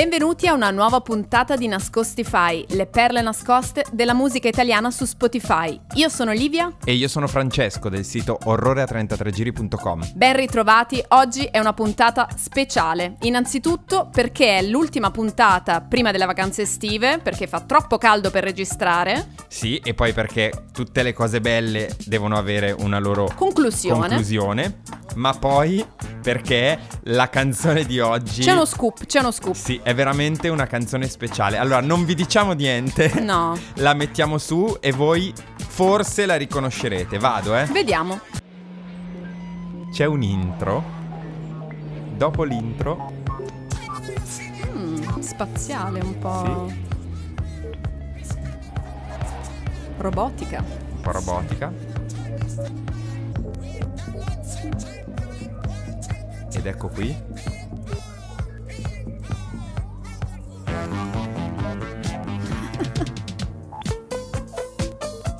Benvenuti a una nuova puntata di Nascostify, le perle nascoste della musica italiana su Spotify. Io sono Livia E io sono Francesco del sito orrorea33giri.com. Ben ritrovati, oggi è una puntata speciale. Innanzitutto perché è l'ultima puntata prima delle vacanze estive, perché fa troppo caldo per registrare. Sì, e poi perché tutte le cose belle devono avere una loro Conclusione. conclusione. Ma poi perché la canzone di oggi... C'è uno scoop, c'è uno scoop. Sì, è veramente una canzone speciale. Allora, non vi diciamo niente. No, La mettiamo su e voi forse la riconoscerete. Vado, eh. vediamo. C'è un intro. Dopo l'intro Mm, spaziale un po'. Robotica. un po' robotica. Ed ecco qui.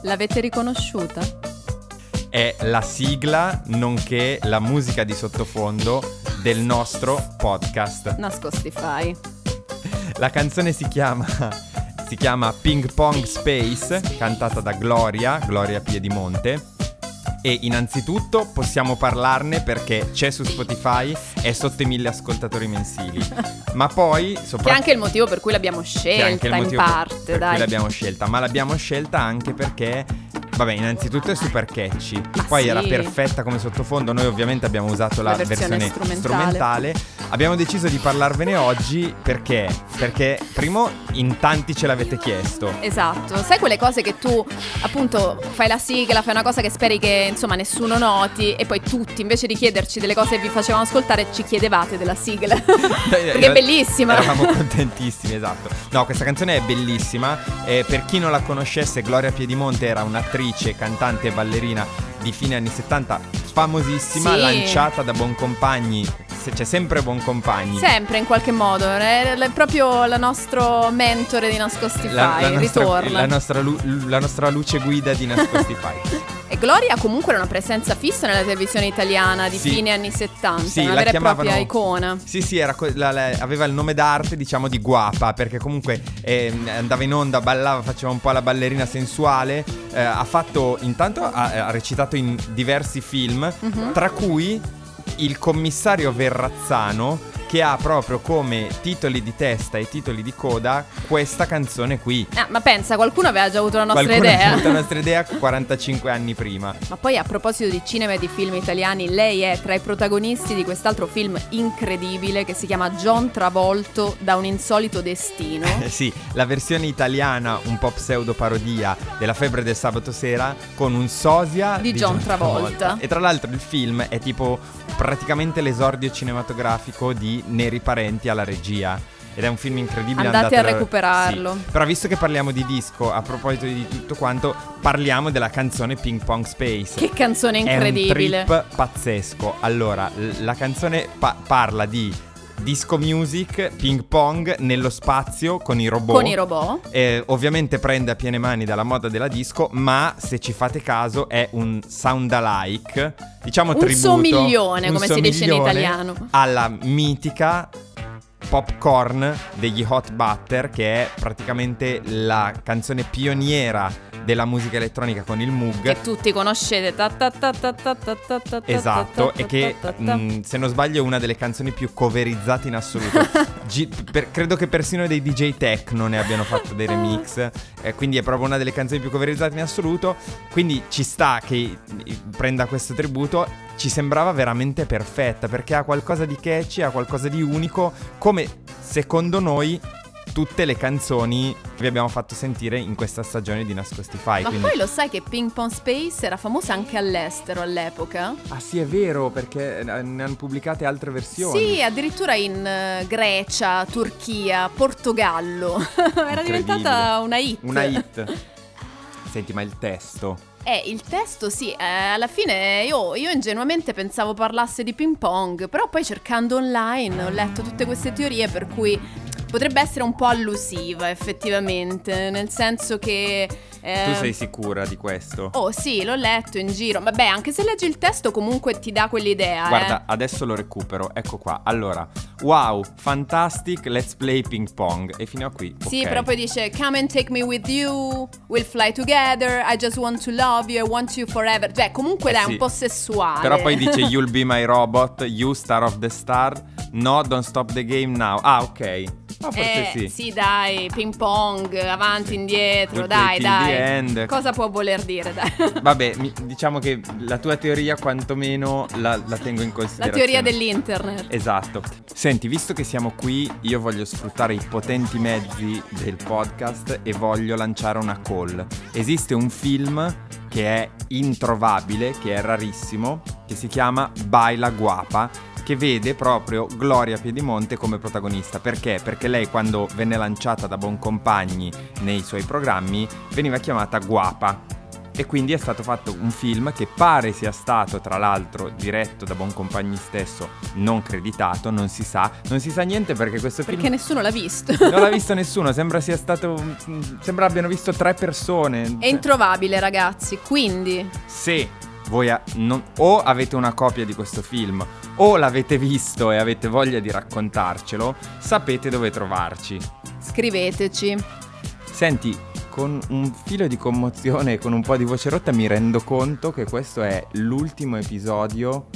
L'avete riconosciuta? È la sigla nonché la musica di sottofondo del nostro podcast. Nascostify. La canzone si chiama si chiama Ping Pong Space, cantata da Gloria, Gloria Piedimonte. E innanzitutto possiamo parlarne perché c'è su Spotify, è sotto i mille ascoltatori mensili. Ma poi, Che è soprattutto anche il motivo per cui l'abbiamo scelta in motivo per- parte, per, dai. cui l'abbiamo scelta, ma l'abbiamo scelta anche perché vabbè, innanzitutto è super catchy. Ma Poi sì. era perfetta come sottofondo. Noi ovviamente abbiamo usato la, La versione strumentale. strumentale. Abbiamo deciso di parlarvene oggi perché? Perché primo in tanti ce l'avete chiesto. Esatto, sai quelle cose che tu appunto fai la sigla, fai una cosa che speri che insomma nessuno noti e poi tutti invece di chiederci delle cose che vi facevamo ascoltare ci chiedevate della sigla. Perché è bellissima. Eravamo contentissimi, esatto. No, questa canzone è bellissima. Eh, per chi non la conoscesse, Gloria Piedimonte era un'attrice, cantante e ballerina di fine anni 70, famosissima, Sì. lanciata da Boncompagni. Se- C'è sempre Boncompagni. Sempre in qualche modo, è, proprio il nostro mentore di Nascostify, La, la nostra, ritorna. la nostra lu- la nostra luce guida di Nascostify. E Gloria comunque era una presenza fissa nella televisione italiana di Sì. fine anni 70, Sì, una la vera e propria icona. Sì, sì, era la- la- aveva il nome d'arte, diciamo, di guapa, perché comunque ehm, andava in onda, ballava, faceva un po' la ballerina sensuale. eh, ha fatto, intanto, ha, ha recitato in diversi film, Mhm. tra cui il commissario Verrazzano, che ha proprio come titoli di testa e titoli di coda questa canzone qui. Ah, ma pensa, qualcuno aveva già avuto la nostra Qualcuno ha idea. avuto la nostra idea 45 anni prima. Ma poi a proposito di cinema e di film italiani, lei è tra i protagonisti di quest'altro film incredibile che si chiama John Travolto da un insolito destino. Sì, la versione italiana, un po' pseudo parodia della febbre del sabato sera con un sosia Di John Travolta. E tra l'altro il film è tipo praticamente l'esordio cinematografico di Neri Parenti alla regia. Ed è un film incredibile. Andate a andatelo- recuperarlo. Sì. Però visto che parliamo di disco, a proposito di tutto quanto, parliamo della canzone Ping Pong Space. Che canzone incredibile. È un trip pazzesco. Allora, la canzone pa- parla di disco music, ping pong nello spazio con i robot. Con i robot. Eh, ovviamente prende a piene mani dalla moda della disco, ma se ci fate caso è un sound alike, diciamo Un tributo, somiglione, un come si dice in somiglione italiano. alla mitica Popcorn degli Hot Butter, che è praticamente la canzone pioniera della musica elettronica con il Moog. Che tutti conoscete. Ta ta ta ta esatto, e che se non sbaglio è una delle canzoni più coverizzate in assoluto. Credo che persino dei DJ techno ne abbiano fatto dei remix, quindi è proprio una delle canzoni più coverizzate in assoluto, quindi ci sta che prenda questo tributo. Ci sembrava veramente perfetta perché ha qualcosa di catchy, ha qualcosa di unico, come secondo noi tutte le canzoni che vi abbiamo fatto sentire in questa stagione di Nascostify. Ma quindi... poi lo sai che Ping Pong Space era famosa anche all'estero all'epoca? Ah sì, è vero, perché eh, ne hanno pubblicate altre versioni. Sì, addirittura in eh, Grecia, Turchia, Portogallo. Era diventata una hit. Una hit. Senti, ma il testo. Eh, il testo sì, eh, alla fine io, io ingenuamente pensavo parlasse di ping pong, però poi cercando online ho letto tutte queste teorie per cui potrebbe essere un po' allusiva effettivamente, nel senso che Eh, tu sei sicura di questo? Oh sì, l'ho letto in giro. Vabbè, anche se leggi il testo comunque ti dà quell'idea. Guarda, eh. adesso lo recupero. Ecco qua. Allora, wow, fantastic, let's play ping pong. E fino a qui. Sì, okay. però poi dice, come and take me with you, we'll fly together, I just want to love you, I want you forever. Cioè, comunque eh dai, sì. un po' sessuale. Però poi dice, you'll be my robot, you star of the star. No, don't stop the game now. Ah, ok. Ma forse eh, sì. Sì, dai, ping pong, avanti, indietro, dai, dai. Cosa può voler dire, dai? Vabbè, mi, diciamo che la tua teoria quantomeno la, la tengo in considerazione. La teoria dell'internet. Esatto. Senti, visto che siamo qui, io voglio sfruttare i potenti mezzi del podcast e voglio lanciare una call. Esiste un film che è introvabile, che è rarissimo, che si chiama Baila Guapa che vede proprio Gloria Piedimonte come protagonista. Perché? Perché lei quando venne lanciata da Boncompagni nei suoi programmi veniva chiamata Guapa. E quindi è stato fatto un film che pare sia stato, tra l'altro, diretto da Boncompagni stesso, non creditato, non si sa. Non si sa niente perché questo perché film... Perché nessuno l'ha visto. Non l'ha visto nessuno, sembra sia stato... Sembra abbiano visto tre persone. È introvabile, ragazzi, quindi... Se voi a, non, o avete una copia di questo film o l'avete visto e avete voglia di raccontarcelo, sapete dove trovarci. Scriveteci. Senti, con un filo di commozione e con un po' di voce rotta mi rendo conto che questo è l'ultimo episodio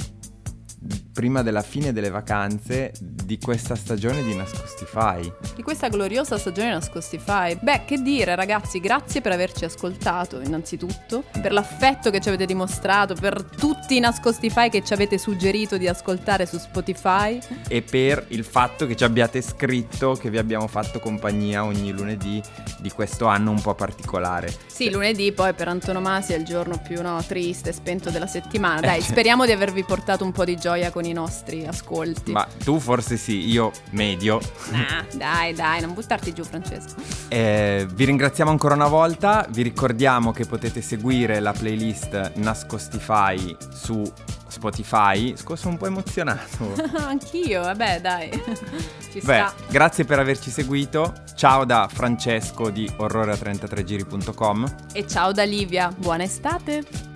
prima della fine delle vacanze di questa stagione di Nascostify. Di questa gloriosa stagione di Nascostify. Beh, che dire ragazzi, grazie per averci ascoltato innanzitutto, per l'affetto che ci avete dimostrato, per tutti i Nascostify che ci avete suggerito di ascoltare su Spotify. E per il fatto che ci abbiate scritto che vi abbiamo fatto compagnia ogni lunedì di questo anno un po' particolare. Sì, lunedì poi per antonomasia è il giorno più no, triste, spento della settimana. Dai, speriamo di avervi portato un po' di gioia con i nostri ascolti. Ma tu forse sì, io medio. Ah, dai, dai, non buttarti giù, Francesco. Eh, vi ringraziamo ancora una volta. Vi ricordiamo che potete seguire la playlist Nascostify su Spotify. Sono un po' emozionato. Anch'io, vabbè, dai. Ci Beh, sta. grazie per averci seguito. Ciao da Francesco di orrore33giri.com. E ciao da Livia. Buona estate.